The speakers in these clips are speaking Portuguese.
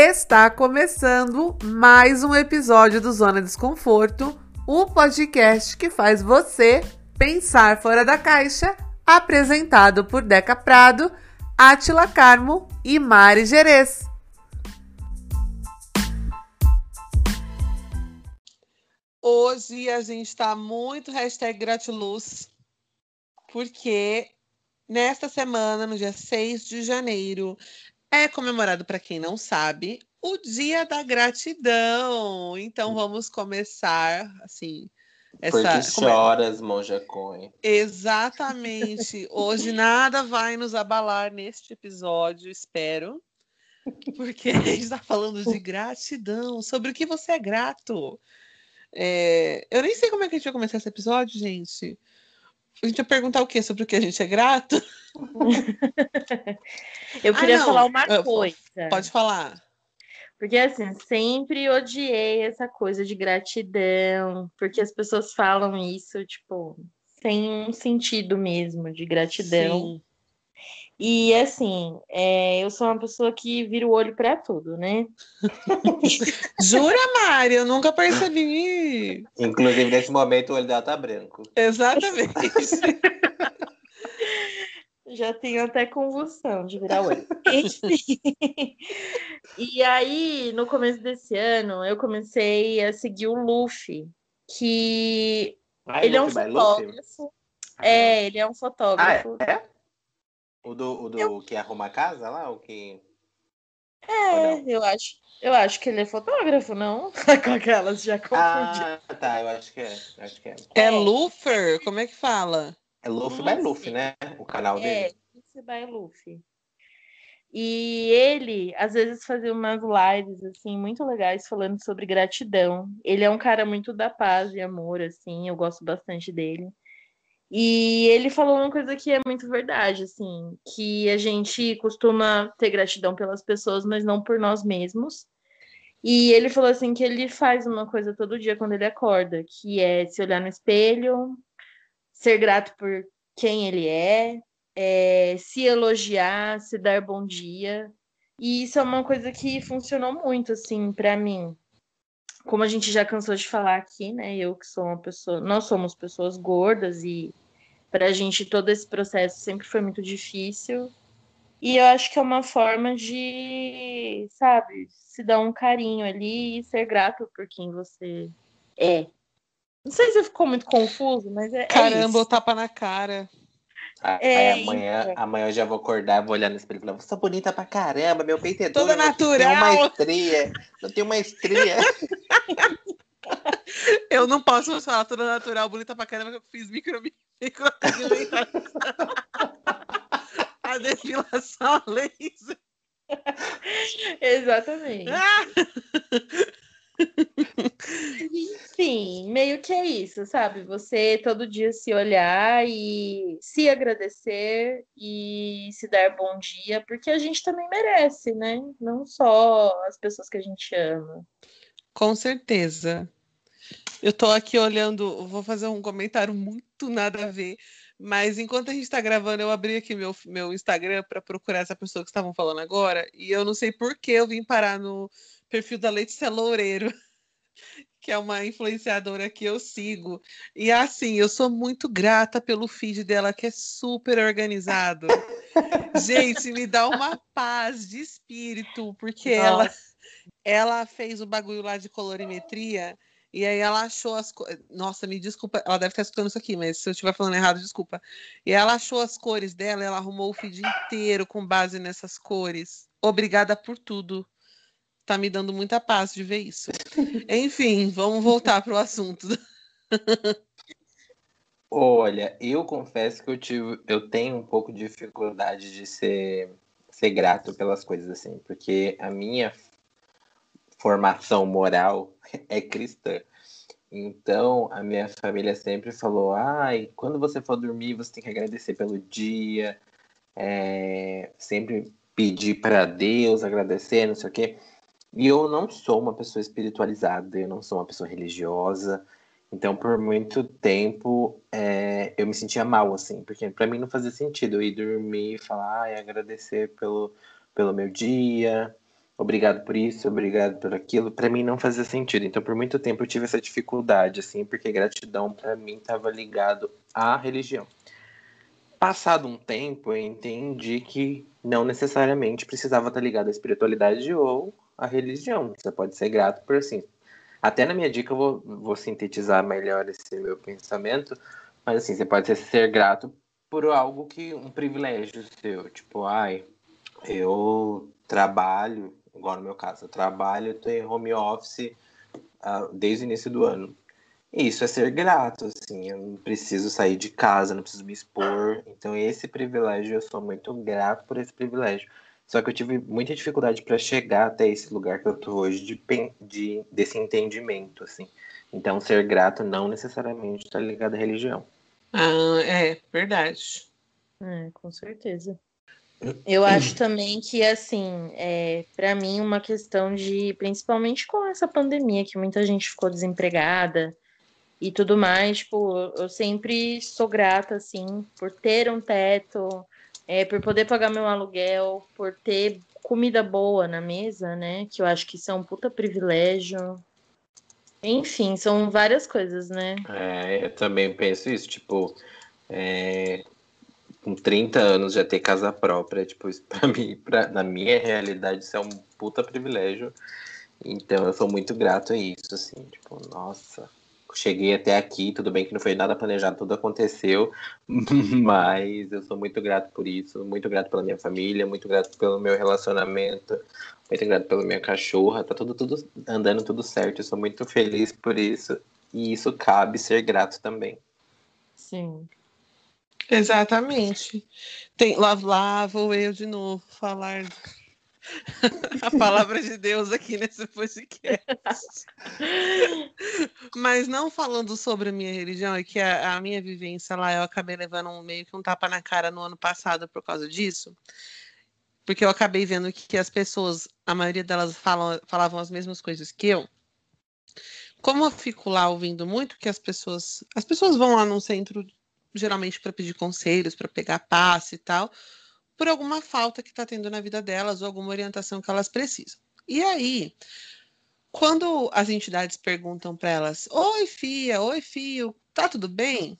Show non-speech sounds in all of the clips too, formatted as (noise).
Está começando mais um episódio do Zona Desconforto, o podcast que faz você pensar fora da caixa, apresentado por Deca Prado, Atila Carmo e Mari Gerês. Hoje a gente está muito hashtag gratiluz, porque nesta semana, no dia 6 de janeiro, é comemorado, para quem não sabe, o Dia da Gratidão. Então vamos começar assim. Essa, Por que choras, Monja Coin? Exatamente. Hoje nada vai nos abalar neste episódio, espero. Porque (laughs) a gente está falando de gratidão, sobre o que você é grato. É... Eu nem sei como é que a gente vai começar esse episódio, gente. A gente vai perguntar o quê? Sobre o que a gente é grato? (laughs) Eu queria ah, falar uma coisa. Pode falar. Porque assim, sempre odiei essa coisa de gratidão, porque as pessoas falam isso, tipo, sem um sentido mesmo de gratidão. Sim. E assim, é, eu sou uma pessoa que vira o olho para tudo, né? (laughs) Jura, Mari? Eu nunca percebi. Inclusive, nesse momento, o olho dela tá branco. Exatamente. (laughs) Já tenho até convulsão de virar o olho. (laughs) e aí, no começo desse ano, eu comecei a seguir o Luffy, que Ai, ele Luffy é um fotógrafo. É, ele é um fotógrafo. Ah, é? O do, o do eu... que arruma a casa lá? O que. É, eu acho. Eu acho que ele é fotógrafo, não? (laughs) Com aquelas já confundi. Ah, tá, eu acho que é. Acho que é. É, é. Lufer? Como é que fala? É Luffy by Luffy, né? O canal é, dele. É, Luffy by Luffy. E ele, às vezes, fazia umas lives, assim, muito legais, falando sobre gratidão. Ele é um cara muito da paz e amor, assim, eu gosto bastante dele. E ele falou uma coisa que é muito verdade, assim, que a gente costuma ter gratidão pelas pessoas, mas não por nós mesmos. E ele falou assim que ele faz uma coisa todo dia quando ele acorda, que é se olhar no espelho, ser grato por quem ele é, é se elogiar, se dar bom dia. E isso é uma coisa que funcionou muito, assim, para mim como a gente já cansou de falar aqui, né? Eu que sou uma pessoa, nós somos pessoas gordas e para a gente todo esse processo sempre foi muito difícil. E eu acho que é uma forma de, sabe, se dar um carinho ali e ser grato por quem você é. Não sei se ficou muito confuso, mas é. é Caramba, é o tapa na cara. É, aí amanhã, então. amanhã eu já vou acordar, vou olhar no espelho e falar, você tá bonita pra caramba, meu peito é Toda natural. Não tem uma estria, não tem uma estria. (laughs) eu não posso falar toda natural, bonita pra caramba, que eu fiz micro, micro (laughs) a depilação a laser. Exatamente. Ah! (laughs) (laughs) Enfim, meio que é isso, sabe? Você todo dia se olhar e se agradecer e se dar bom dia, porque a gente também merece, né? Não só as pessoas que a gente ama. Com certeza. Eu tô aqui olhando, vou fazer um comentário muito nada a ver, mas enquanto a gente está gravando, eu abri aqui meu, meu Instagram para procurar essa pessoa que estavam falando agora, e eu não sei por que eu vim parar no perfil da Letícia Loureiro, (laughs) que é uma influenciadora que eu sigo. E assim, eu sou muito grata pelo feed dela, que é super organizado. (laughs) Gente, me dá uma paz de espírito, porque ela, ela fez o bagulho lá de colorimetria. E aí ela achou as cores. Nossa, me desculpa, ela deve estar escutando isso aqui, mas se eu estiver falando errado, desculpa. E ela achou as cores dela, ela arrumou o feed inteiro com base nessas cores. Obrigada por tudo tá me dando muita paz de ver isso. Enfim, vamos voltar para o assunto. Olha, eu confesso que eu tive, eu tenho um pouco de dificuldade de ser, ser grato pelas coisas assim, porque a minha formação moral (laughs) é cristã. Então, a minha família sempre falou: ai, quando você for dormir, você tem que agradecer pelo dia, é, sempre pedir para Deus, agradecer, não sei o quê. E eu não sou uma pessoa espiritualizada, eu não sou uma pessoa religiosa. Então, por muito tempo, é, eu me sentia mal, assim, porque para mim não fazia sentido eu ir dormir e falar, e agradecer pelo, pelo meu dia, obrigado por isso, obrigado por aquilo, para mim não fazia sentido. Então, por muito tempo eu tive essa dificuldade, assim, porque gratidão para mim estava ligado à religião. Passado um tempo, eu entendi que não necessariamente precisava estar ligado à espiritualidade ou à religião. Você pode ser grato por assim. Até na minha dica eu vou, vou sintetizar melhor esse meu pensamento, mas assim, você pode ser, ser grato por algo que um privilégio seu, tipo, ai, eu trabalho, igual no meu caso, eu trabalho, eu tô em home office uh, desde o início do ano. Isso é ser grato, assim, eu não preciso sair de casa, não preciso me expor. Então, esse privilégio, eu sou muito grato por esse privilégio. Só que eu tive muita dificuldade para chegar até esse lugar que eu tô hoje de, de desse entendimento, assim. Então, ser grato não necessariamente está ligado à religião. Ah, é, verdade. É, com certeza. Eu acho também que, assim, é, para mim, uma questão de, principalmente com essa pandemia, que muita gente ficou desempregada e tudo mais, tipo, eu sempre sou grata, assim, por ter um teto, é, por poder pagar meu aluguel, por ter comida boa na mesa, né? Que eu acho que isso é um puta privilégio. Enfim, são várias coisas, né? É, eu também penso isso, tipo, é, com 30 anos já ter casa própria, tipo, isso pra mim, pra, na minha realidade, isso é um puta privilégio. Então eu sou muito grato a isso, assim, tipo, nossa, cheguei até aqui, tudo bem que não foi nada planejado, tudo aconteceu, (laughs) mas eu sou muito grato por isso, muito grato pela minha família, muito grato pelo meu relacionamento, muito grato pela minha cachorra, tá tudo, tudo andando tudo certo, eu sou muito feliz por isso, e isso cabe ser grato também. Sim. Exatamente. Tem, lá, lá vou eu de novo falar (laughs) a palavra de Deus aqui nesse podcast. (laughs) Mas não falando sobre a minha religião, é que a, a, minha vivência lá, eu acabei levando um, meio que um tapa na cara no ano passado por causa disso. Porque eu acabei vendo que, que as pessoas, a maioria delas falam, falavam as mesmas coisas que eu. Como eu fico lá ouvindo muito que as pessoas. As pessoas vão lá num centro geralmente para pedir conselhos, para pegar passe e tal por alguma falta que está tendo na vida delas ou alguma orientação que elas precisam. E aí, quando as entidades perguntam para elas: Oi, Fia, oi, Fio, tá tudo bem?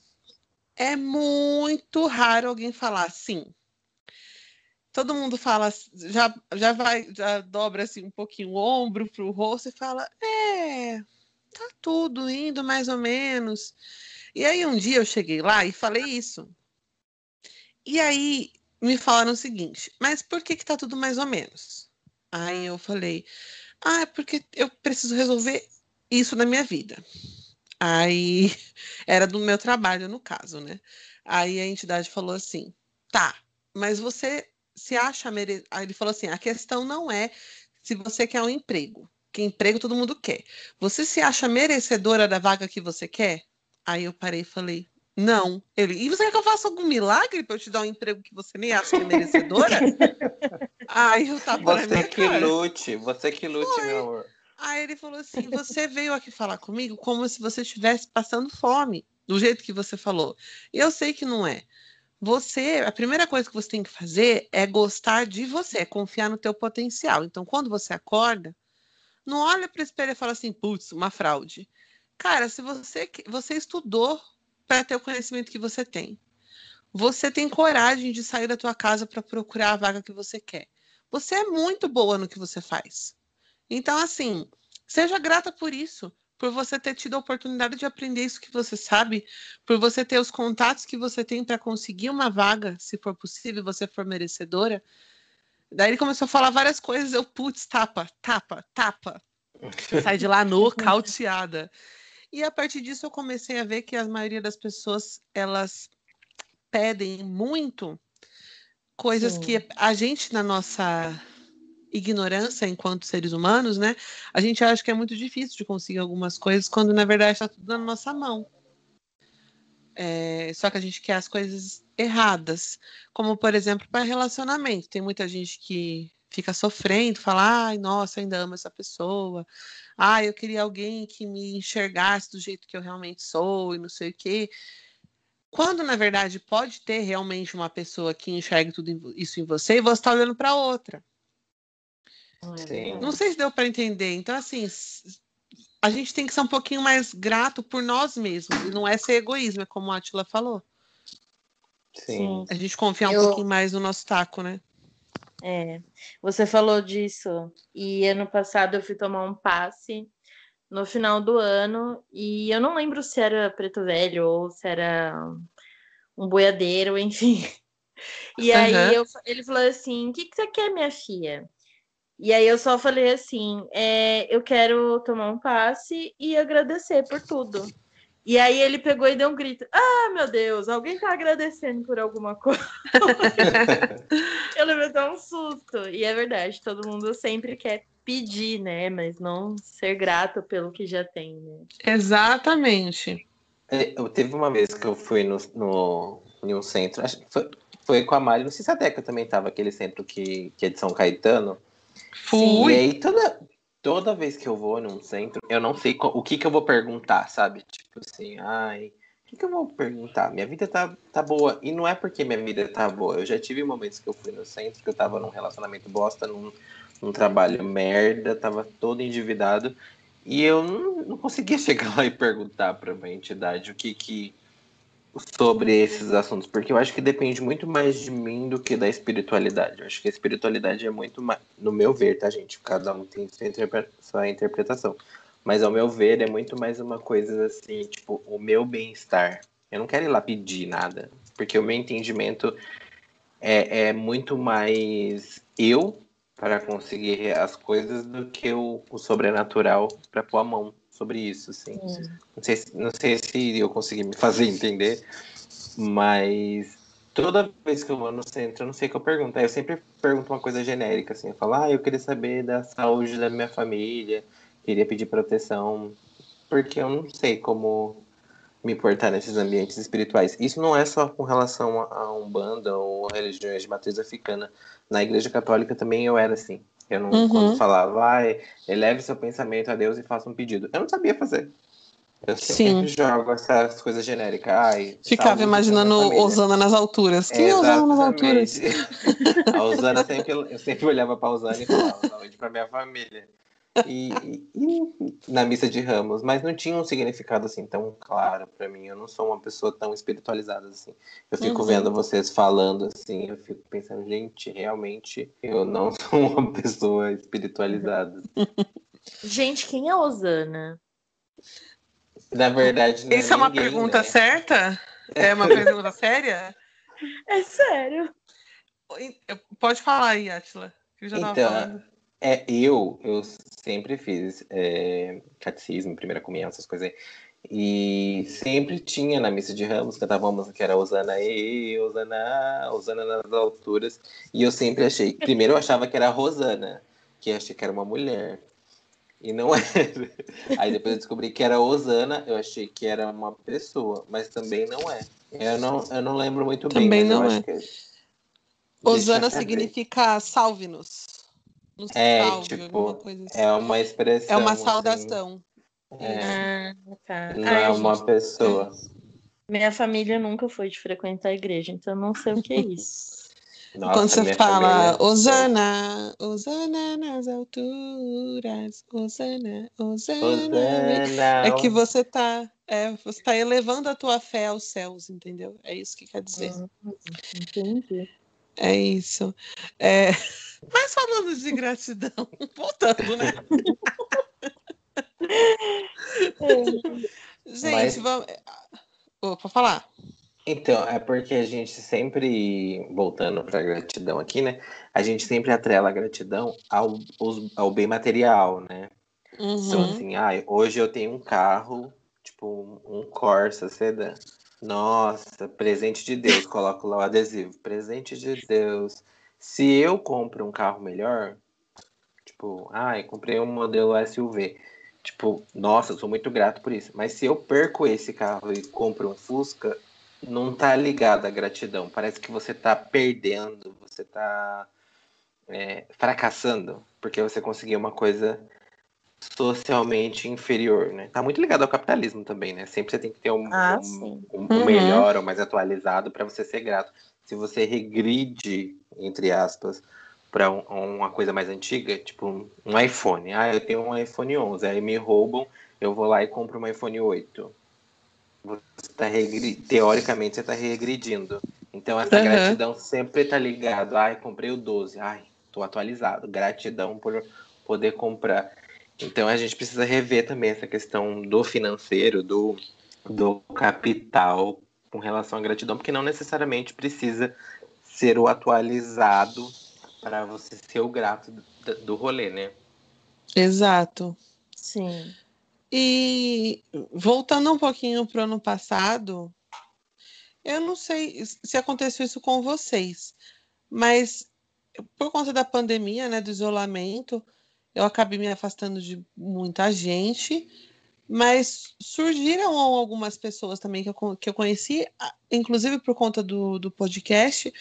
É muito raro alguém falar sim. Todo mundo fala, já, já vai, já dobra assim um pouquinho o ombro para o rosto e fala: É, tá tudo indo mais ou menos. E aí um dia eu cheguei lá e falei isso. E aí me falaram o seguinte: mas por que que tá tudo mais ou menos? Aí eu falei: ah, é porque eu preciso resolver isso na minha vida. Aí (laughs) era do meu trabalho, no caso, né? Aí a entidade falou assim: tá, mas você se acha mere... Aí ele falou assim: a questão não é se você quer um emprego, que emprego todo mundo quer. Você se acha merecedora da vaga que você quer? Aí eu parei e falei: não. Ele, e você quer que eu faça algum milagre para eu te dar um emprego que você nem acha que é merecedora? (laughs) Aí eu tava Você que cara. lute, você que lute, Foi. meu amor. Aí ele falou assim: você veio aqui falar comigo como se você estivesse passando fome, do jeito que você falou. E eu sei que não é. Você, a primeira coisa que você tem que fazer é gostar de você, é confiar no teu potencial. Então, quando você acorda, não olha para o espelho e fala assim, putz, uma fraude. Cara, se você, você estudou para ter o conhecimento que você tem. Você tem coragem de sair da tua casa para procurar a vaga que você quer. Você é muito boa no que você faz. Então, assim, seja grata por isso, por você ter tido a oportunidade de aprender isso que você sabe, por você ter os contatos que você tem para conseguir uma vaga, se for possível, você for merecedora. Daí ele começou a falar várias coisas, eu, putz, tapa, tapa, tapa. Sai de lá (laughs) nocauteada. E a partir disso eu comecei a ver que a maioria das pessoas elas pedem muito coisas Sim. que a gente na nossa ignorância enquanto seres humanos, né? A gente acha que é muito difícil de conseguir algumas coisas quando na verdade está tudo na nossa mão. É, só que a gente quer as coisas erradas, como por exemplo para relacionamento. Tem muita gente que fica sofrendo, fala, ai, nossa, ainda amo essa pessoa, ah, eu queria alguém que me enxergasse do jeito que eu realmente sou e não sei o quê. Quando, na verdade, pode ter realmente uma pessoa que enxergue tudo isso em você e você está olhando para outra. Sim. Não sei se deu para entender. Então, assim, a gente tem que ser um pouquinho mais grato por nós mesmos. E não é ser egoísmo, é como a Atila falou. Sim. A gente confiar um Eu- pouquinho mais no nosso taco, né? É, você falou disso. E ano passado eu fui tomar um passe no final do ano e eu não lembro se era Preto Velho ou se era um boiadeiro, enfim. E aí Aham. eu- ele falou assim: O que, que você quer, minha filha? E aí eu só falei assim: é, Eu quero tomar um passe e agradecer por tudo. E aí ele pegou e deu um grito: Ah, meu Deus, alguém tá agradecendo por alguma coisa. (laughs) Eu levei até um susto. E é verdade, todo mundo sempre quer pedir, né? Mas não ser grato pelo que já tem, né? Exatamente. É, Eu teve uma vez que eu fui no, no, em um centro, acho que foi, foi com a Mari, não sei se a Deca também tava, aquele centro que, que é de São Caetano. E Fui. aí, toda, toda vez que eu vou num centro, eu não sei o que que eu vou perguntar, sabe? Tipo assim, ai, o que que eu vou perguntar? Minha vida tá, tá boa. E não é porque minha vida tá boa. Eu já tive momentos que eu fui no centro, que eu tava num relacionamento bosta, num, num trabalho merda, tava todo endividado. E eu não, não conseguia (laughs) chegar lá e perguntar pra uma entidade o que que sobre esses assuntos, porque eu acho que depende muito mais de mim do que da espiritualidade. Eu acho que a espiritualidade é muito mais, no meu ver, tá, gente? Cada um tem sua, interpre- sua interpretação. Mas ao meu ver, é muito mais uma coisa assim, tipo, o meu bem-estar. Eu não quero ir lá pedir nada, porque o meu entendimento é, é muito mais eu para conseguir as coisas do que o, o sobrenatural para pôr a mão sobre isso, assim. Não sei, se- não sei se eu consegui me fazer entender, mas toda vez que eu vou no centro, eu não sei o que eu pergunto. Aí eu sempre pergunto uma coisa genérica, assim. Eu falo, ah, eu queria saber da saúde da minha família, queria pedir proteção, porque eu não sei como me portar nesses ambientes espirituais. Isso não é só com relação a a Umbanda ou religiões de matriz africana. Na Igreja Católica também eu era assim. Eu não, Uhum. quando falava, vai, eleve seu pensamento a Deus e faça um pedido. Eu não sabia fazer. Eu Sim. sempre jogo essas coisas genéricas. Ai, Ficava imaginando. Osana nas alturas. Quem é Osana nas alturas? (laughs) A Osana sempre, eu sempre olhava pra Osana e falava, saúde pra minha família. E, e- e na missa de Ramos, mas não tinha um significado assim tão claro pra mim. Eu não sou uma pessoa tão espiritualizada assim. Eu fico Uhum. vendo vocês falando assim, eu fico pensando, gente, realmente eu não (laughs) sou uma pessoa espiritualizada. (laughs) Gente, quem é Osana? Na verdade, não é Isso é uma ninguém, pergunta né? certa? É uma (laughs) pergunta séria? É sério. Pode falar aí, Atila. Que eu já tava Então, falando. É, eu, eu sempre fiz é, catecismo, primeira comunhão, essas coisas aí. E sempre tinha na missa de Ramos, cantava uma música que era Osana E, Osana, Osana nas alturas. E eu sempre achei, primeiro eu achava que era Rosana, que achei que era uma mulher. E não (laughs) era. Aí depois eu descobri que era Osana, eu achei que era uma pessoa, mas também não é. Eu não, eu não lembro muito bem, Também mas eu não acho é. que. Osana significa salve-nos. Nos É, salve, tipo, alguma coisa assim. É uma expressão. É uma assim, saudação. é. Ah, tá. Não Ai, é uma gente, pessoa. minha família nunca foi de frequentar a igreja, então eu não sei o que é isso. (laughs) Nossa, Quando você fala família- Osana, Osana nas alturas, Osana, Osana. Osana. É que você tá, é, você tá elevando a tua fé aos céus, entendeu? É isso que quer dizer. Hum, Entendi. É isso. É, Mas falando de gratidão, (laughs) voltando, né? (laughs) Gente, Mas- vamos. Ô, pra falar. Então, é porque a gente sempre, voltando para gratidão aqui, né? A gente sempre atrela a gratidão ao, ao bem material, né? Então, Uhum. assim, ai, hoje eu tenho um carro, tipo um, um Corsa sedã. Nossa, presente de Deus, coloco lá o adesivo. Presente de Deus. Se eu compro um carro melhor, tipo, ai, comprei um modelo SUV. Tipo, nossa, eu sou muito grato por isso. Mas se eu perco esse carro e compro um Fusca, não tá ligado à gratidão. Parece que você tá perdendo, você tá é, fracassando, porque você conseguiu uma coisa socialmente inferior, né? Tá muito ligado ao capitalismo também, né? Sempre você tem que ter um, Ah, um, um- um Uhum. melhor ou mais atualizado para você ser grato. Se você regride, entre aspas, para um, uma coisa mais antiga, tipo um iPhone. Ah, eu tenho um iPhone 11, aí me roubam, eu vou lá e compro um iPhone 8. Você tá regri... Teoricamente, você está regredindo. Então, essa uhum. gratidão sempre está ligado. Ai, comprei o 12. Ai, tô atualizado. Gratidão por poder comprar. Então, a gente precisa rever também essa questão do financeiro, do, do capital com relação à gratidão, porque não necessariamente precisa ser o atualizado para você ser o grato do, do rolê, né? Exato. Sim. E voltando um pouquinho para o ano passado, eu não sei se aconteceu isso com vocês, mas por conta da pandemia, né, do isolamento, eu acabei me afastando de muita gente, mas surgiram algumas pessoas também que eu, que eu conheci, inclusive por conta do, do podcast,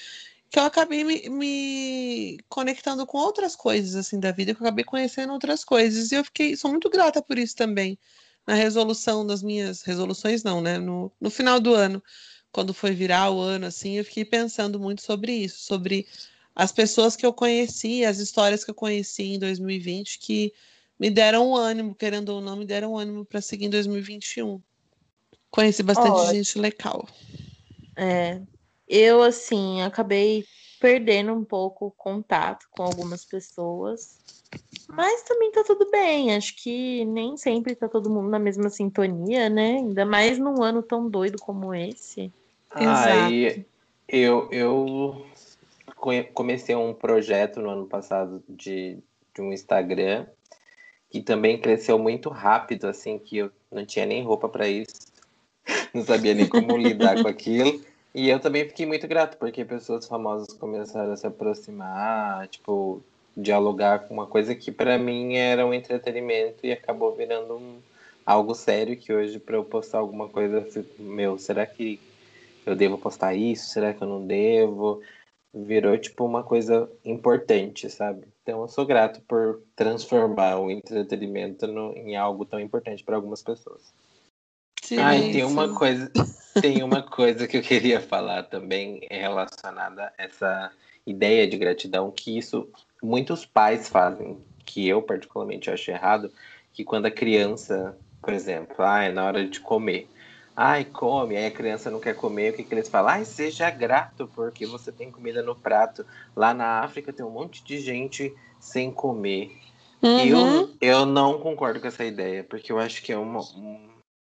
que eu acabei me, me, conectando com outras coisas assim da vida, que eu acabei conhecendo outras coisas. E eu fiquei, sou muito grata por isso também. Na resolução das minhas resoluções, não, né? No, no final do ano, quando foi virar o ano, assim, eu fiquei pensando muito sobre isso, sobre as pessoas que eu conheci, as histórias que eu conheci em 2020 que me deram um ânimo, querendo ou não, me deram um ânimo para seguir em 2021. Conheci bastante gente legal. É, eu, assim, acabei perdendo um pouco o contato com algumas pessoas. Mas também tá tudo bem. Acho que nem sempre tá todo mundo na mesma sintonia, né? Ainda mais num ano tão doido como esse. Aí eu, eu comecei um projeto no ano passado de, de um Instagram que também cresceu muito rápido, assim, que eu não tinha nem roupa para isso. (laughs) Não sabia nem como lidar com aquilo. E eu também fiquei muito grato, porque pessoas famosas começaram a se aproximar, tipo, dialogar com uma coisa que para mim era um entretenimento e acabou virando um, algo sério que hoje para eu postar alguma coisa, meu, será que eu devo postar isso? Será que eu não devo? Virou tipo uma coisa importante, sabe? Então eu sou grato por transformar o entretenimento no, em algo tão importante para algumas pessoas. Sim, Ai, tem uma coisa, tem uma coisa que eu queria falar também relacionada a essa ideia de gratidão, que isso muitos pais fazem, que eu particularmente acho errado, que quando a criança, por exemplo, ah, é na hora de comer. Ai, come, aí a criança não quer comer, o que, que eles falam? Ai, seja grato, porque você tem comida no prato. Lá na África tem um monte de gente sem comer. Uhum. Eu, eu não concordo com essa ideia, porque eu acho que é uma,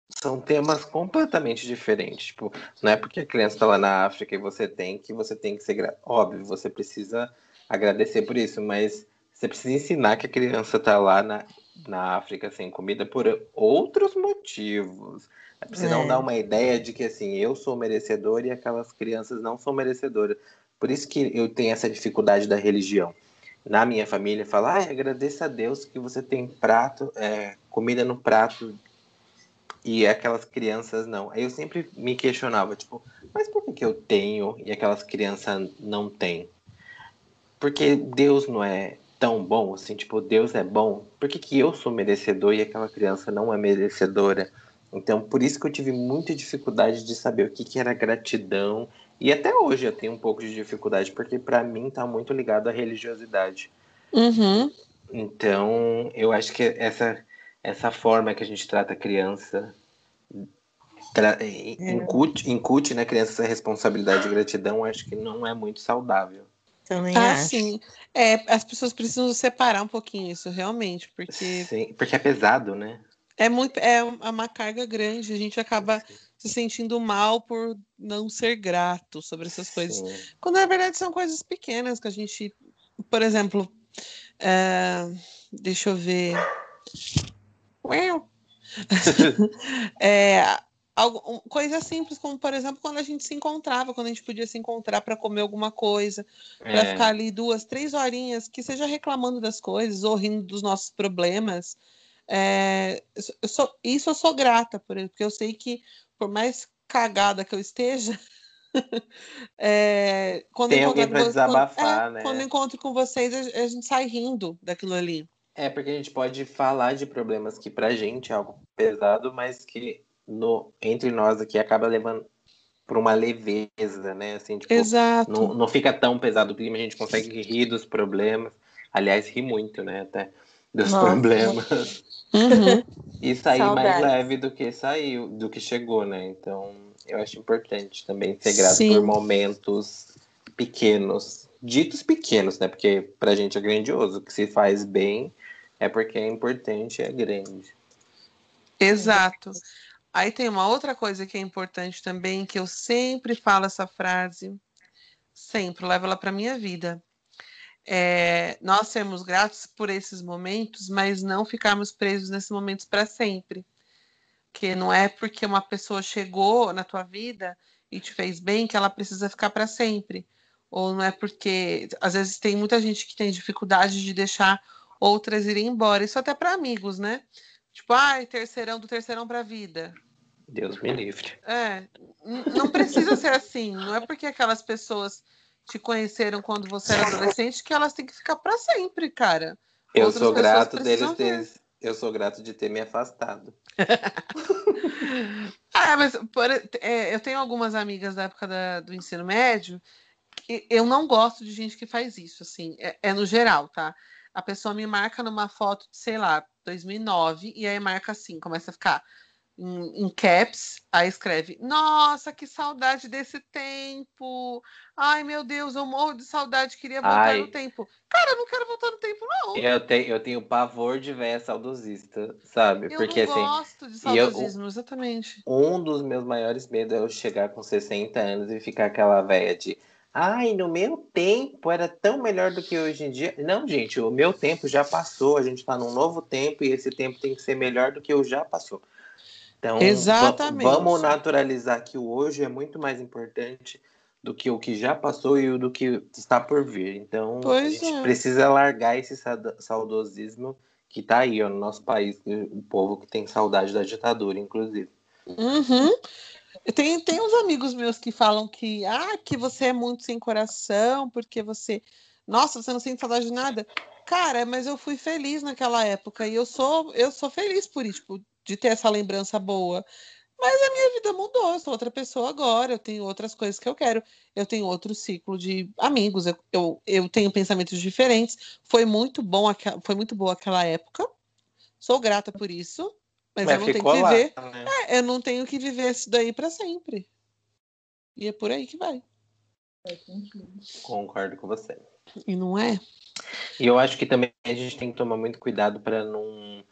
são temas completamente diferentes. Tipo, não é porque a criança está lá na África e você tem que você tem que ser grato. Óbvio, você precisa agradecer por isso, mas você precisa ensinar que a criança está lá na, na África sem comida por outros motivos. É pra você é. não dar uma ideia de que assim, eu sou merecedor e aquelas crianças não são merecedoras. Por isso que eu tenho essa dificuldade da religião. Na minha família, falar, ah, agradeça a Deus que você tem prato, é, comida no prato e aquelas crianças não. Aí eu sempre me questionava, tipo, mas por que, que eu tenho e aquelas crianças não têm? Porque Deus não é tão bom, assim, tipo, Deus é bom, por que, que eu sou merecedor e aquela criança não é merecedora? Então, por isso que eu tive muita dificuldade de saber o que, que era gratidão. E até hoje eu tenho um pouco de dificuldade, porque para mim tá muito ligado à religiosidade. Uhum. Então, eu acho que essa essa forma que a gente trata a criança tra é. incute, incute na criança essa responsabilidade e gratidão, acho que não é muito saudável. Também ah, acho. sim. É, as pessoas precisam separar um pouquinho isso, realmente, porque... Sim, porque é pesado, né? É, muito, é uma carga grande, a gente acaba sim. se sentindo mal por não ser grato sobre essas sim. coisas. Quando, na verdade, são coisas pequenas que a gente... Por exemplo, é, deixa eu ver (laughs) é, algo, coisa simples, como por exemplo, quando a gente se encontrava, quando a gente podia se encontrar para comer alguma coisa, para é. ficar ali duas, três horinhas, que seja reclamando das coisas ou rindo dos nossos problemas. É, eu sou, isso eu sou grata por ele, porque eu sei que por mais cagada que eu esteja, (laughs) é, quando tem alguém para desabafar, quando, é, né? Quando encontro com vocês, a, a gente sai rindo daquilo ali. É, porque a gente pode falar de problemas que pra gente é algo pesado, mas que no, entre nós aqui acaba levando, por uma leveza, né? Assim, tipo, Exato. Não, não fica tão pesado o clima, a gente consegue rir dos problemas. Aliás, ri muito, né? Até dos Nossa. problemas. Uhum. (laughs) E sair mais leve do que saiu, do que chegou, né? Então, eu acho importante também ser grato Sim. por momentos pequenos. Ditos pequenos, né? Porque pra gente é grandioso. O que se faz bem é porque é importante e é grande. Exato. Aí tem uma outra coisa que é importante também, que eu sempre falo essa frase, sempre, levo ela para minha vida. É, nós sermos gratos por esses momentos, mas não ficarmos presos nesses momentos para sempre. Que não é porque uma pessoa chegou na tua vida e te fez bem que ela precisa ficar para sempre. Ou não é porque, às vezes, tem muita gente que tem dificuldade de deixar outras irem embora. Isso até para amigos, né? Tipo, ai, terceirão do terceirão pra vida. Deus me livre. É, não precisa ser assim. Não é porque aquelas pessoas te conheceram quando você era adolescente que elas têm que ficar pra sempre, cara. Eu Outras sou grato deles ter, eu sou grato de ter me afastado. (laughs) Ah, mas por- é, eu tenho algumas amigas da época da- do ensino médio que eu não gosto de gente que faz isso, assim, é, é no geral, tá? A pessoa me marca numa foto de, sei lá, 2009, e aí marca assim, começa a ficar em, em caps, aí escreve, nossa, que saudade desse tempo, ai meu Deus, eu morro de saudade, queria voltar Ai. no tempo. Cara, eu não quero voltar no tempo, não. Eu tenho, eu tenho pavor de véia saudosista, sabe? Eu Porque não assim, gosto de e eu- saudosismo, exatamente. um dos meus maiores medos é eu chegar com 60 anos e ficar aquela véia de ai, no meu tempo era tão melhor do que hoje em dia. Não, gente, o meu tempo já passou, a gente tá num novo tempo e esse tempo tem que ser melhor do que o já passou. Então, Exatamente. vamos naturalizar que o hoje é muito mais importante do que o que já passou e o do que está por vir. Então, a Pois gente é. precisa largar esse saudosismo que tá aí, ó, no nosso país, o povo que tem saudade da ditadura, inclusive. Uhum. Tem, tem uns amigos meus que falam que, ah, que você é muito sem coração, porque você. Nossa, você não sente saudade de nada. Cara, mas eu fui feliz naquela época e eu sou, eu sou feliz por isso, tipo, de ter essa lembrança boa. Mas a minha vida mudou, eu sou outra pessoa agora, eu tenho outras coisas que eu quero, eu tenho outro ciclo de amigos, eu, eu, eu tenho pensamentos diferentes. Foi muito bom, foi muito boa aquela época. Sou grata por isso, mas, eu não tenho que ficou lá, viver. né? É, eu não tenho que viver isso daí para sempre. E é por aí que vai. Concordo com você. E não é? E eu acho que também a gente tem que tomar muito cuidado para não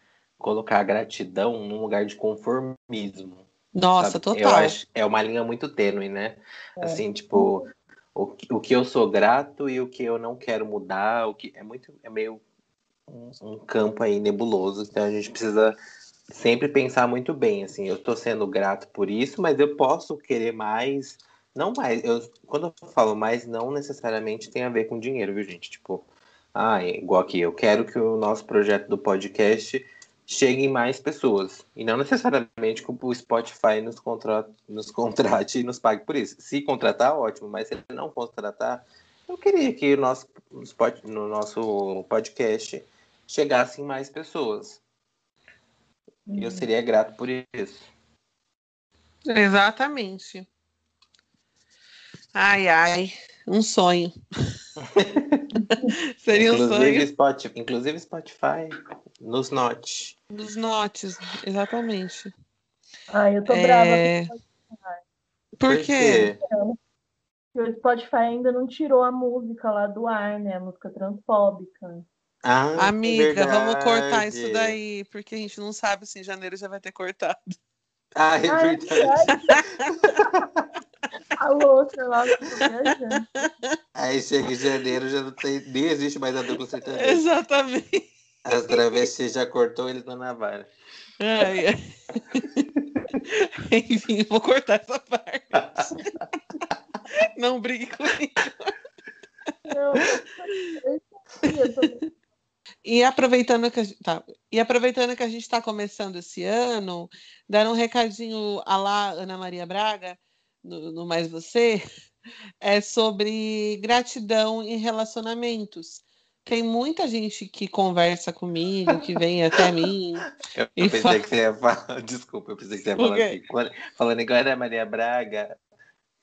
colocar a gratidão num lugar de conformismo. Nossa, sabe? Eu total. acho é uma linha muito tênue, né? É. Assim, tipo, o, que- o que eu sou grato e o que eu não quero mudar, o que é muito é meio um, um campo aí nebuloso, então a gente precisa sempre pensar muito bem, assim, eu estou sendo grato por isso, mas eu posso querer mais, não mais, eu, quando eu falo mais, não necessariamente tem a ver com dinheiro, viu, gente? Tipo, ah, igual aqui, eu quero que o nosso projeto do podcast chegue em mais pessoas, e não necessariamente que o Spotify nos, contra, nos contrate e nos pague por isso. Se contratar, ótimo, mas se ele não contratar, eu queria que o nosso, no nosso podcast chegassem mais pessoas. E eu Uhum. seria grato por isso. Exatamente. Ai, ai. Um sonho. (laughs) Seria um inclusive, sonho Spotify, inclusive Spotify, nos note. dos notes. Exatamente. Ai, eu tô É, brava Por quê? porque o Spotify ainda não tirou a música lá do ar, né? A música transfóbica. Ah, Amiga, vamos cortar isso daí, porque a gente não sabe se em janeiro já vai ter cortado. Ah, é Ah, é verdade. (laughs) Alô, sei lá. Aí chega em janeiro, já não tem, nem existe mais a dupla sertaneja. Exatamente. As travestis já cortou, eles estão na vara. Ai, ai. (laughs) Enfim, vou cortar essa parte. Não brigue comigo. Não, E aproveitando que a gente, tá, e aproveitando que a gente está começando esse ano, dar um recadinho a lá, Ana Maria Braga, no, no Mais Você, é sobre gratidão em relacionamentos. Tem muita gente que conversa comigo, que vem até mim. (laughs) Eu pensei fa- que você ia falar. (laughs) Desculpa, eu pensei que você ia falar assim. Quando- Falando igual a Maria Braga,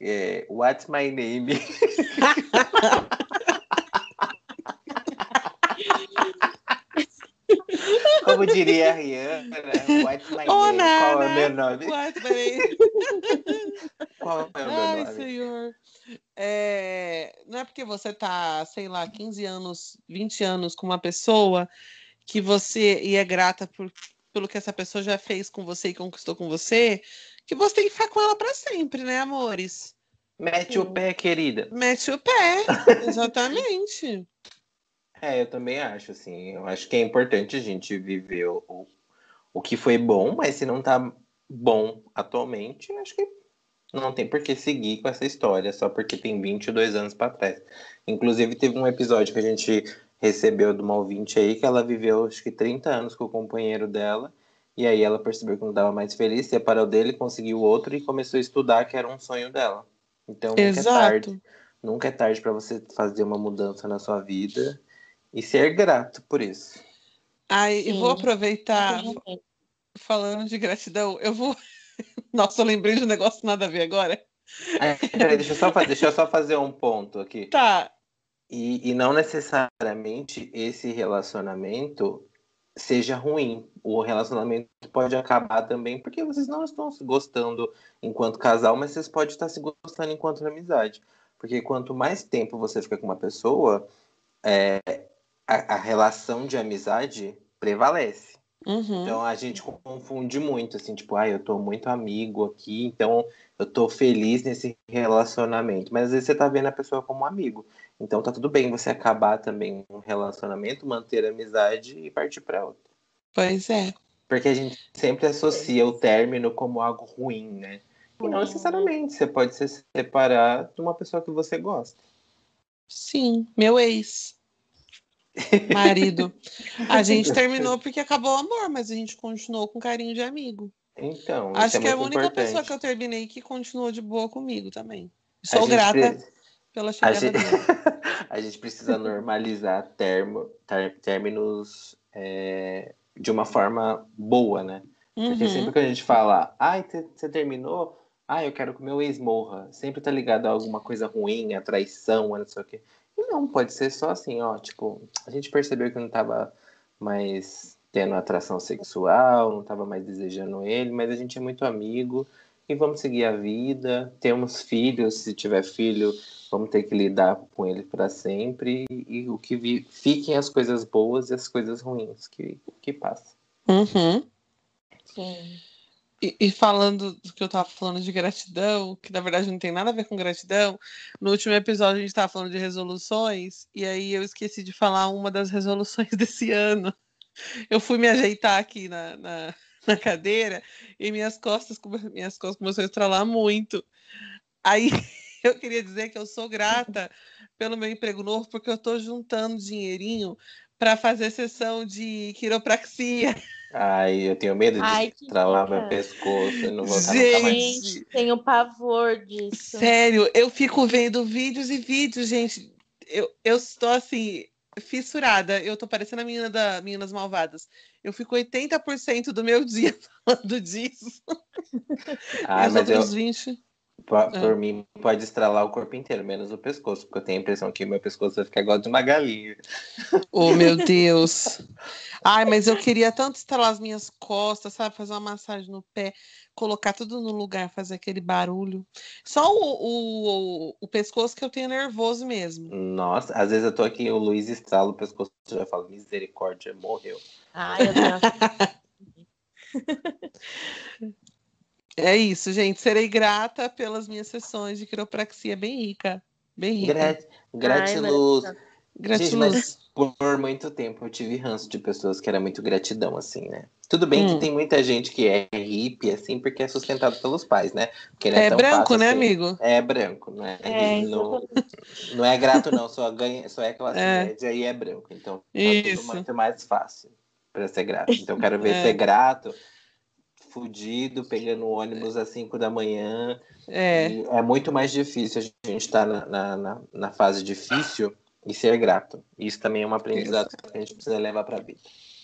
É, what's my name? (laughs) Como diria a Rihanna, what's my Oh, name? Qual é o meu nome? What's my name? (laughs) Qual é o meu Ai, nome? senhor. É, não é porque você tá, sei lá, 15 anos, 20 anos com uma pessoa que você e é grata por, pelo que essa pessoa já fez com você e conquistou com você, que você tem que ficar com ela para sempre, né, amores? Mete o Sim. pé, querida. Mete o pé, (laughs) exatamente. É, eu também acho, assim. Eu acho que é importante a gente viver o, o, que foi bom, mas se não tá bom atualmente, acho que não tem por que seguir com essa história, só porque tem 22 anos pra trás. Inclusive, teve um episódio que a gente recebeu de uma ouvinte aí, que ela viveu, acho que 30 anos com o companheiro dela, e aí ela percebeu que não estava mais feliz, separou dele, conseguiu outro e começou a estudar, que era um sonho dela. Então, nunca é tarde. Exato. Nunca é tarde para você fazer uma mudança na sua vida e ser grato por isso. Aí, e vou Sim. aproveitar, falando de gratidão, eu vou. (laughs) Nossa, eu lembrei de um negócio nada a ver agora. Ai, peraí, deixa eu, só, fa- deixa eu só fazer um ponto aqui. Tá, E, e não necessariamente esse relacionamento seja ruim. O relacionamento pode acabar também porque vocês não estão se gostando enquanto casal, mas vocês podem estar se gostando enquanto amizade. Porque quanto mais tempo você fica com uma pessoa, é, a, a relação de amizade prevalece. uhum, Então a gente confunde muito, assim, tipo, ah, eu tô muito amigo aqui, então eu tô feliz nesse relacionamento. Mas às vezes você tá vendo a pessoa como amigo. Então tá tudo bem você acabar também um relacionamento, manter a amizade e partir pra outro. pois é. Porque a gente sempre associa o término como algo ruim, né? E não Ruim, necessariamente. Você pode se separar de uma pessoa que você gosta. Sim, meu ex. Marido. A (laughs) gente terminou porque acabou o amor, mas a gente continuou com carinho de amigo. Então, Acho é que é a única importante. pessoa que eu terminei que continuou de boa comigo também. A Sou gente grata pela A chegada gente, dele. (laughs) a gente precisa normalizar termo, ter- términos é, de uma forma boa, né? Porque Uhum. sempre que a gente fala, ai, você terminou, ai, eu quero que o meu ex morra, sempre tá ligado a alguma coisa ruim, a traição, a não sei o quê. Não, pode ser só assim, ó, tipo, a gente percebeu que não tava mais tendo atração sexual, não tava mais desejando ele, mas a gente é muito amigo e vamos seguir a vida. Temos filhos, se tiver filho, vamos ter que lidar com ele para sempre. E, e o que vi, fiquem as coisas boas e as coisas ruins que, que passam. Uhum. Sim. E, falando do que eu tava falando de gratidão, que na verdade não tem nada a ver com gratidão, no último episódio a gente tava falando de resoluções, e aí eu esqueci de falar uma das resoluções (laughs) desse ano. Eu fui me ajeitar aqui na, na, na cadeira e minhas costas, minhas costas começaram a estralar muito. Aí (laughs) eu queria dizer que eu sou grata pelo meu emprego novo, porque eu tô juntando dinheirinho para fazer sessão de quiropraxia. Ai, eu tenho medo de Ai, tralar meu pescoço não Gente, mais. tenho pavor disso. Sério, eu fico vendo vídeos e vídeos, gente. Eu, eu estou assim, fissurada. Eu tô parecendo a menina da Meninas Malvadas. Eu fico 80% do meu dia (laughs) falando disso. Ah, e os outros eu, 20%. Pra, é. Por mim, pode estralar o corpo inteiro, menos o pescoço, porque eu tenho a impressão que meu pescoço vai ficar igual de uma galinha. Oh, meu Deus! Ai, mas eu queria tanto estralar as minhas costas, sabe? Fazer uma massagem no pé, colocar tudo no lugar, fazer aquele barulho. Só o, o, o, o pescoço que eu tenho nervoso mesmo. Nossa, às vezes eu tô aqui, o Luiz estrala o pescoço, e já fala: misericórdia, morreu. Ai, eu tenho... (laughs) É isso, gente. Serei grata pelas minhas sessões de quiropraxia bem rica. Bem rica. Gra gratiluz. Gente, Gratiluz. por muito tempo eu tive ranço de pessoas que era muito gratidão, assim, né? Tudo bem Hum. que tem muita gente que é hippie, assim, porque é sustentado pelos pais, né? Porque não É tão branco, fácil né, assim. amigo? É branco, não é? É, não, não é grato, não, só, ganha, só é classe É. média e é branco. Então tá tudo muito mais fácil pra ser grato. Então eu quero ver É. ser grato, fudido, pegando ônibus às 5 da manhã. É. É muito mais difícil a gente estar na, na, na, na fase difícil e ser grato. Isso também é um aprendizado que a gente precisa levar pra vida.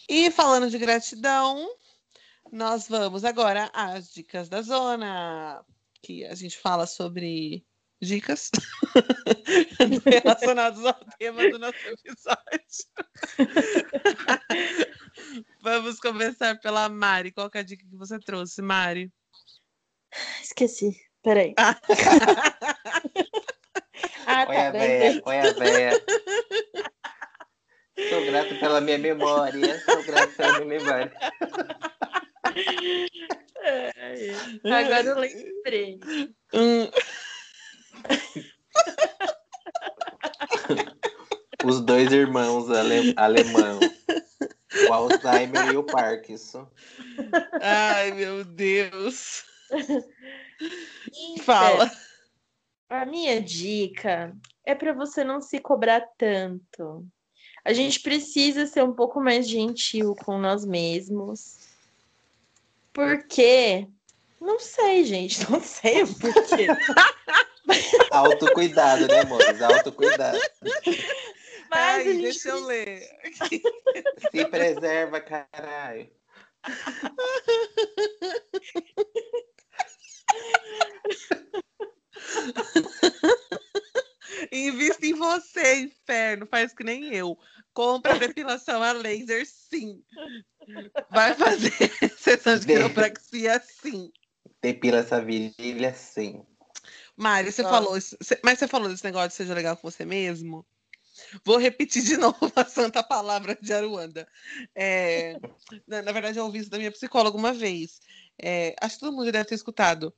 E falando de gratidão, nós vamos agora às dicas da zona. que a gente fala sobre dicas (laughs) relacionadas ao tema do nosso episódio. (laughs) Vamos começar pela Mari. Qual é a dica que você trouxe, Mari? Esqueci. Peraí. ah, (laughs) tá. Oi, a véia. Oi, a véia. Sou grato pela minha memória. Sou grato pela minha memória. Agora eu lembrei. Hum. Os dois irmãos ale alemão. O Alzheimer e o Parkinson. Ai, meu Deus. Fala. A minha dica é para você não se cobrar tanto. A gente precisa ser um pouco mais gentil com nós mesmos. Porque não sei, gente, (laughs) não sei o porquê. Autocuidado, né, amores? Autocuidado. Mas Ai, gente... deixa eu ler. Se preserva, caralho. Invista em você, inferno. Faz que nem eu. Compra depilação a laser, sim. Vai fazer (laughs) sessão de quiropraxia, sim. Depila essa virilha, sim. Mari, você falou, mas você falou desse negócio de seja legal com você mesmo? Vou repetir de (laughs) novo a santa palavra de Aruanda. É, na, na, verdade, eu ouvi isso da minha psicóloga uma vez. É, acho que todo mundo deve ter escutado.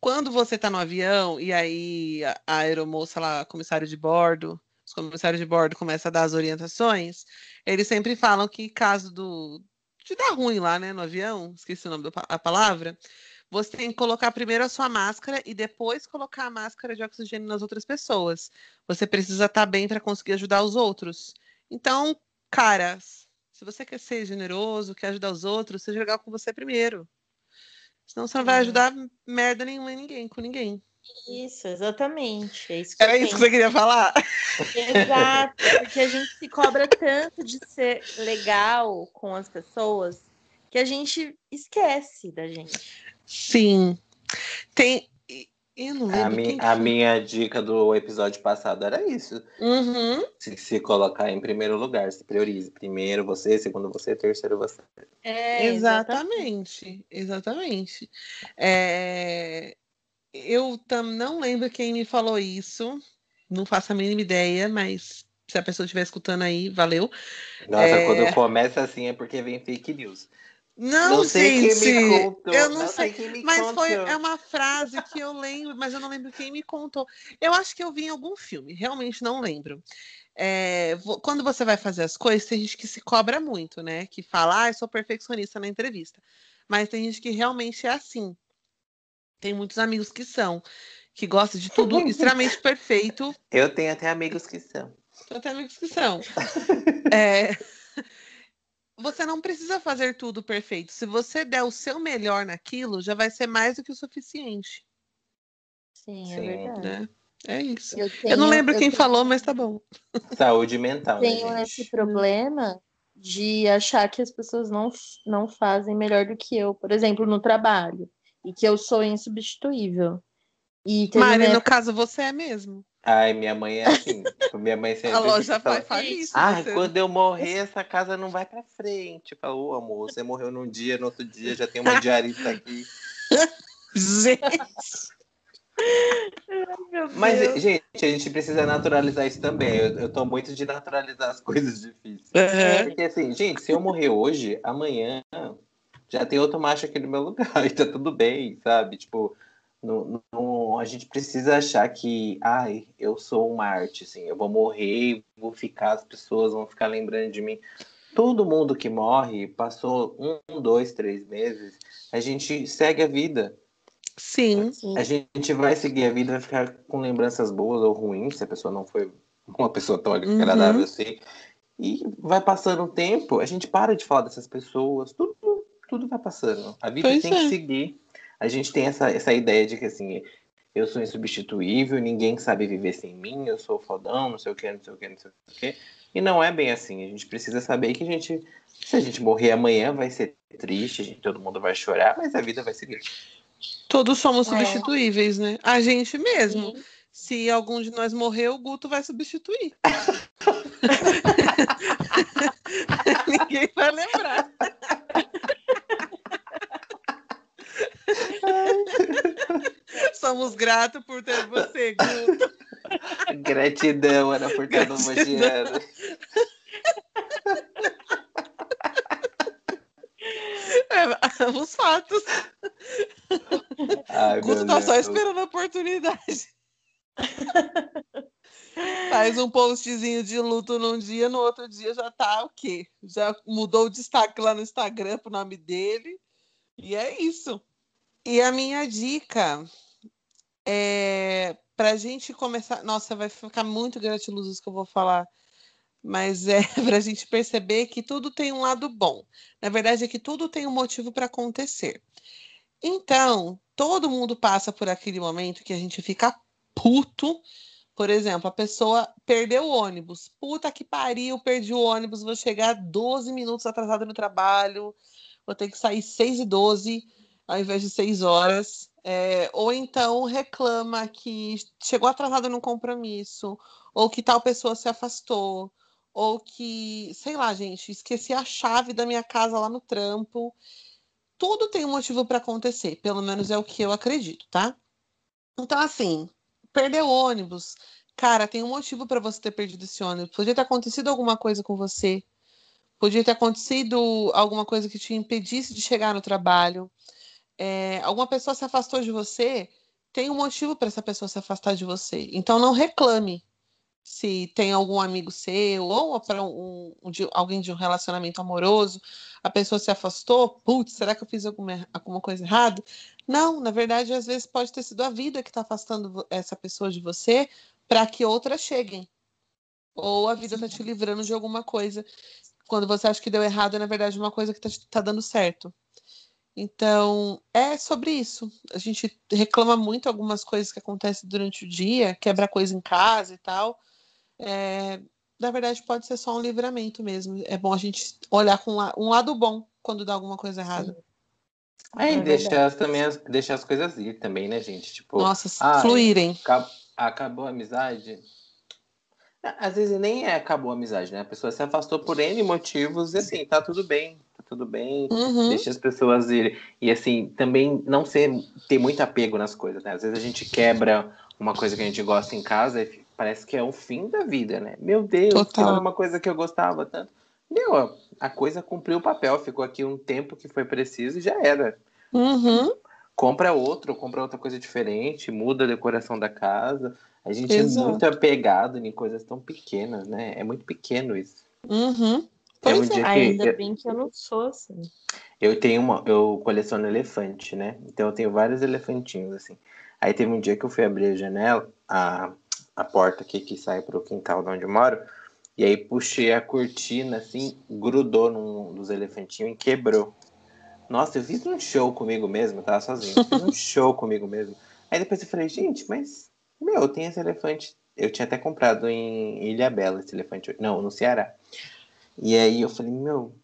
Quando você está no avião e aí a, a aeromoça lá, comissário de bordo, os comissários de bordo começam a dar as orientações, eles sempre falam que caso do de dar ruim lá, né, no avião, esqueci o nome da palavra, você tem que colocar primeiro a sua máscara e depois colocar a máscara de oxigênio nas outras pessoas. Você precisa estar bem para conseguir ajudar os outros. Então, cara, se você quer ser generoso, quer ajudar os outros, seja legal com você primeiro. Senão você não vai ajudar merda nenhuma em ninguém, com ninguém. Isso, exatamente. É isso Era isso que você queria falar? Exato, porque a gente se cobra tanto de ser legal com as pessoas que a gente esquece da gente. Sim. Tem. Eu não lembro a, mi a minha dica do episódio passado era isso. Uhum. Se, se colocar em primeiro lugar, se priorize. Primeiro você, segundo você, terceiro você. É, exatamente. Exatamente. É... Eu tam, não lembro quem me falou isso. Não faço a mínima ideia, mas se a pessoa estiver escutando aí, valeu. Nossa, é... quando começa assim é porque vem fake news. Não, não sei gente, quem me contou. eu não, não sei, sei mas contou. foi é uma frase que eu lembro, mas eu não lembro quem me contou. Eu acho que eu vi em algum filme, realmente não lembro. É, quando você vai fazer as coisas, tem gente que se cobra muito, né? Que fala, ah, eu sou perfeccionista na entrevista. Mas tem gente que realmente é assim. Tem muitos amigos que são, que gostam de tudo (laughs) extremamente perfeito. Eu tenho até amigos que são. Eu tenho amigos que são. (laughs) é, você não precisa fazer tudo perfeito. Se você der o seu melhor naquilo, já vai ser mais do que o suficiente. Sim, é Sim. verdade. Né? É isso. Eu, tenho, eu não lembro eu quem tenho... falou, mas tá bom. Saúde mental. Né, tenho né, esse problema de achar que as pessoas não, não fazem melhor do que eu, por exemplo, no trabalho, e que eu sou insubstituível. E Mari, no caso, você é mesmo. Ai, minha mãe é assim. Tipo, minha mãe (laughs) sempre. A loja vai fazer isso. Ah, quando eu morrer, (laughs) essa casa não vai pra frente. Falou, oh, amor, você morreu num dia, no outro dia já tem uma diarista aqui. gente. Mas, gente, a gente precisa naturalizar isso também. Eu, eu tô muito de naturalizar as (laughs) coisas difíceis. Uhum. Porque, assim, gente, se eu morrer hoje, amanhã já tem outro macho aqui no meu lugar e tá tudo bem, sabe? Tipo, no, no, a gente precisa achar que, ai, eu sou uma arte, assim, eu vou morrer, vou ficar, as pessoas vão ficar lembrando de mim. Todo mundo que morre passou um, dois, três meses, a gente segue a vida. Sim. A gente vai seguir a vida, vai ficar com lembranças boas ou ruins, se a pessoa não foi uma pessoa tão agradável uhum. assim. E vai passando o tempo, a gente para de falar dessas pessoas, tudo, tudo vai passando. A vida pois tem é. que seguir a gente tem essa, essa ideia de que assim, eu sou insubstituível, ninguém sabe viver sem mim, eu sou fodão, não sei o que, não sei o que, não sei o que. E não é bem assim. A gente precisa saber que a gente, se a gente morrer amanhã, vai ser triste, gente, todo mundo vai chorar, mas a vida vai seguir. Todos somos é. substituíveis, né? A gente mesmo. Sim. Se algum de nós morrer, o Guto vai substituir. (laughs) (laughs) Ninguém vai lembrar. (laughs) Somos gratos por ter você, Guto. Gratidão, Ana, por ter homogeado. É, os fatos. Ai, Guto tá só esperando a oportunidade. Faz um postzinho de luto num dia, no outro dia já tá o quê? Já mudou o destaque lá no Instagram pro nome dele. E é isso. E a minha dica é pra gente começar. Nossa, vai ficar muito gratiloso isso que eu vou falar. Mas é (laughs) pra gente perceber que tudo tem um lado bom. Na verdade, é que tudo tem um motivo para acontecer. Então, todo mundo passa por aquele momento que a gente fica puto. Por exemplo, a pessoa perdeu o ônibus. Puta que pariu, perdi o ônibus, vou chegar 12 minutos atrasado no trabalho, vou ter que sair 6 e 12 ao invés de 6 horas. É, ou então reclama que chegou atrasado num compromisso, ou que tal pessoa se afastou, ou que, sei lá, gente, esqueci a chave da minha casa lá no trampo. Tudo tem um motivo para acontecer, pelo menos é o que eu acredito, tá? Então, assim, perdeu o ônibus. Cara, tem um motivo para você ter perdido esse ônibus. Podia ter acontecido alguma coisa com você. Podia ter acontecido alguma coisa que te impedisse de chegar no trabalho. É, alguma pessoa se afastou de você. Tem um motivo para essa pessoa se afastar de você. Então não reclame se tem algum amigo seu ou para um, um, de, alguém de um relacionamento amoroso, a pessoa se afastou, putz, será que eu fiz alguma, alguma coisa errada? Não, na verdade, às vezes pode ter sido a vida que está afastando essa pessoa de você para que outras cheguem. Ou a vida está te livrando de alguma coisa. Quando você acha que deu errado, é na verdade uma coisa que está tá dando certo. Então, é sobre isso. A gente reclama muito algumas coisas que acontecem durante o dia, quebra coisa em casa e tal é, na verdade pode ser só um livramento mesmo. É bom a gente olhar com um lado bom quando dá alguma coisa errada. É, e é deixar também as, deixar as coisas ir também, né, gente? Tipo, Nossa, ah, fluírem. acabou a amizade. Às vezes nem é acabou a amizade, né? A pessoa se afastou por N motivos e assim, tá tudo bem, tá tudo bem, uhum. deixa as pessoas irem. E assim, também não ser, ter muito apego nas coisas, né? Às vezes a gente quebra uma coisa que a gente gosta em casa e parece que é o fim da vida, né? Meu Deus, Total. que é uma coisa que eu gostava tanto. Meu, a coisa cumpriu o papel, ficou aqui um tempo que foi preciso e já era. Uhum. Compra outro, compra outra coisa diferente, muda a decoração da casa. A gente é Exato. é muito apegado em coisas tão pequenas, né? É muito pequeno isso. Uhum. Pois um é. Ainda eu, bem que eu não sou assim. Eu tenho uma, eu coleciono elefante, né? Então eu tenho vários elefantinhos assim. Aí teve um dia que eu fui abrir a janela, a, a porta aqui que sai para o quintal de onde eu moro. E aí puxei a cortina assim, grudou num dos elefantinhos e quebrou. Nossa, eu fiz um show comigo mesmo, tava sozinho. Fiz um (laughs) show comigo mesmo. Aí depois eu falei, gente, mas meu, tem esse elefante. Eu tinha até comprado em Ilha Bela esse elefante. Não, no Ceará. E aí eu falei, meu,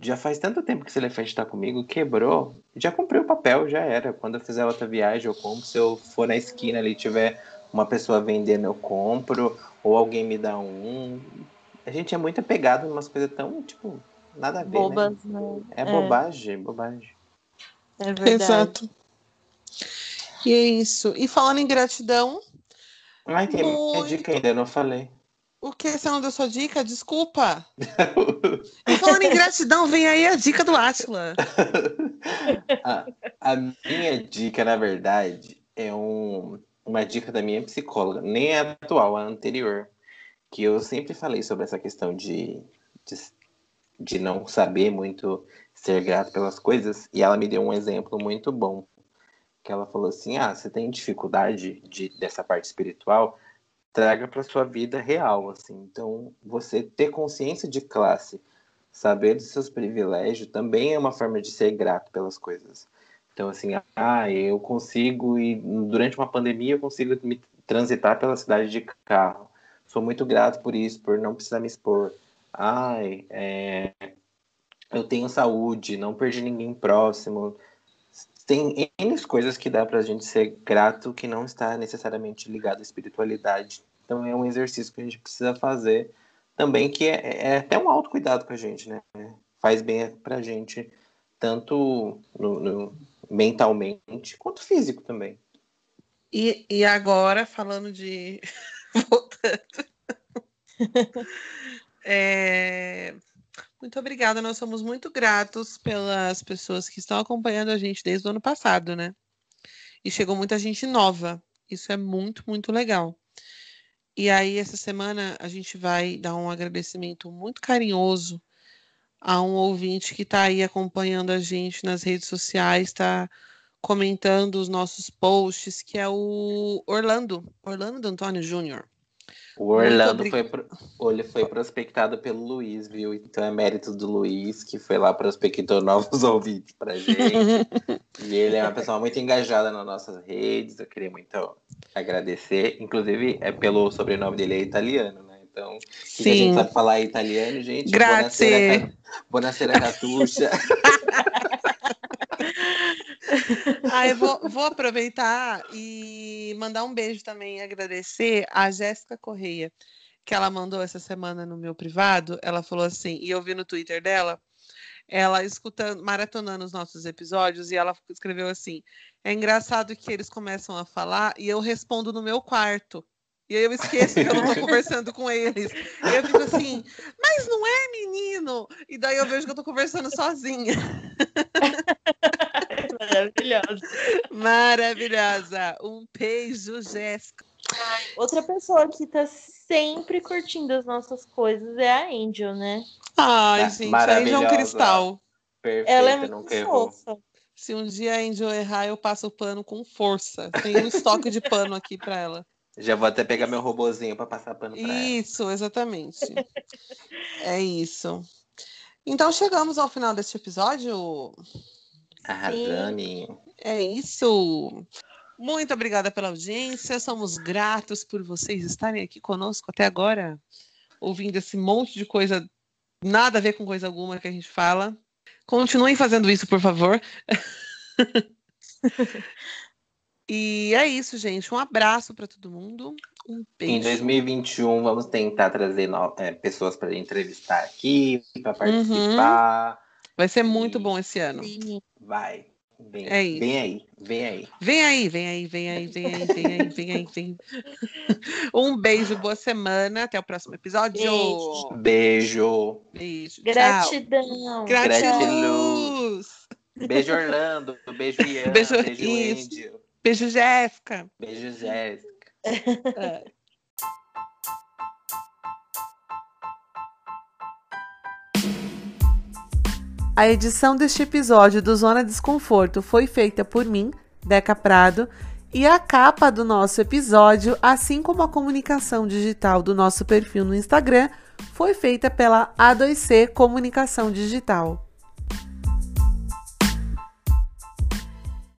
já faz tanto tempo que esse elefante tá comigo, quebrou. Já comprei o papel, já era. Quando eu fizer outra viagem, eu compro. Se eu for na esquina ali tiver uma pessoa vendendo, eu compro, ou alguém me dá um. A gente é muito apegado em umas coisas tão, tipo, nada a ver. Né? Bobas, né? né? É, é bobagem, bobagem. É verdade. Exato. E é isso. E falando em gratidão. Ai, tem muito... dica ainda, eu não falei. O que? Você não deu sua dica? Desculpa. (laughs) e falando em gratidão, vem aí a dica do Átila. a, a minha dica, na verdade, é um, uma dica da minha psicóloga, nem é atual, a anterior, que eu sempre falei sobre essa questão de, de, de não saber muito ser grato pelas coisas, e ela me deu um exemplo muito bom, que ela falou assim, ah, você tem dificuldade de, dessa parte espiritual, traga para sua vida real, assim, então você ter consciência de classe, saber dos seus privilégios, também é uma forma de ser grato pelas coisas. Então, assim, ah, eu consigo, e durante uma pandemia, eu consigo me transitar pela cidade de carro. Sou muito grato por isso, por não precisar me expor. Ai, é, eu tenho saúde, não perdi ninguém próximo. tem N coisas que dá pra gente ser grato que não está necessariamente ligado à espiritualidade. Então é um exercício que a gente precisa fazer também, que é, é até um autocuidado com a gente, né? Faz bem pra gente, tanto no, no, mentalmente quanto físico também. E, e agora, falando de. (laughs) Voltando. (laughs) é... Muito obrigada, nós somos muito gratos pelas pessoas que estão acompanhando a gente desde o ano passado, né? E chegou muita gente nova. Isso é muito, muito legal. E aí, essa semana, a gente vai dar um agradecimento muito carinhoso a um ouvinte que está aí acompanhando a gente nas redes sociais, está comentando os nossos posts, que é o Orlando, Orlando Antônio Júnior. O Orlando foi, ele foi prospectado pelo Luiz, viu? Então é mérito do Luiz, que foi lá prospectou (laughs) novos ouvintes pra gente. (laughs) e ele é uma pessoa muito engajada nas nossas redes. Eu queria muito agradecer. Inclusive, é pelo sobrenome dele é italiano, né? Então, se a gente sabe falar italiano, gente. Grazie. Buonasera, Catuxa. (laughs) (laughs) ah, eu vou, vou, aproveitar e mandar um beijo também e agradecer a Jéssica Correia, que ela mandou essa semana no meu privado. Ela falou assim, e eu vi no Twitter dela, ela escutando, maratonando os nossos episódios, e ela escreveu assim: é engraçado que eles começam a falar e eu respondo no meu quarto. E aí eu esqueço que eu não tô (laughs) conversando com eles. E eu fico assim, mas não é menino? E daí eu vejo que eu tô conversando sozinha. (laughs) Maravilhosa. Maravilhosa. Um beijo, Jéssica. Outra pessoa que tá sempre curtindo as nossas coisas é a Angel, né? Ai, gente, a Angel é um cristal. Perfeita, Ela é muito fofa. Se um dia a Angel errar, eu passo o pano com força. Tem um estoque de pano aqui para ela. Já vou até pegar meu robozinho para passar pano Isso, ela. exatamente. é isso. Então chegamos ao final deste episódio. Arrasane. É isso. Muito obrigada pela audiência. Somos gratos por vocês estarem aqui conosco até agora, ouvindo esse monte de coisa, nada a ver com coisa alguma que a gente fala. Continuem fazendo isso, por favor. (laughs) E é isso, gente. Um abraço para todo mundo. Um beijo. Em 2021, vamos tentar trazer no... é, pessoas para entrevistar aqui, para participar. Uhum. Vai ser muito bom esse ano. Vai. Vem, é isso. vem aí, vem aí. Vem aí, vem aí, vem aí, vem aí, vem aí, vem aí, vem. Um beijo, boa semana, até o próximo episódio. Beijo. Beijo. Beijo. Gratidão. Gratidão. Beijo, Orlando. Beijo, Ian. Beijo, beijo Índio. Beijo, Jéssica. Beijo, Jéssica. A edição deste episódio do Zona Desconforto foi feita por mim, Deca Prado, e a capa do nosso episódio, assim como a comunicação digital do nosso perfil no Instagram, foi feita pela A2C Comunicação Digital.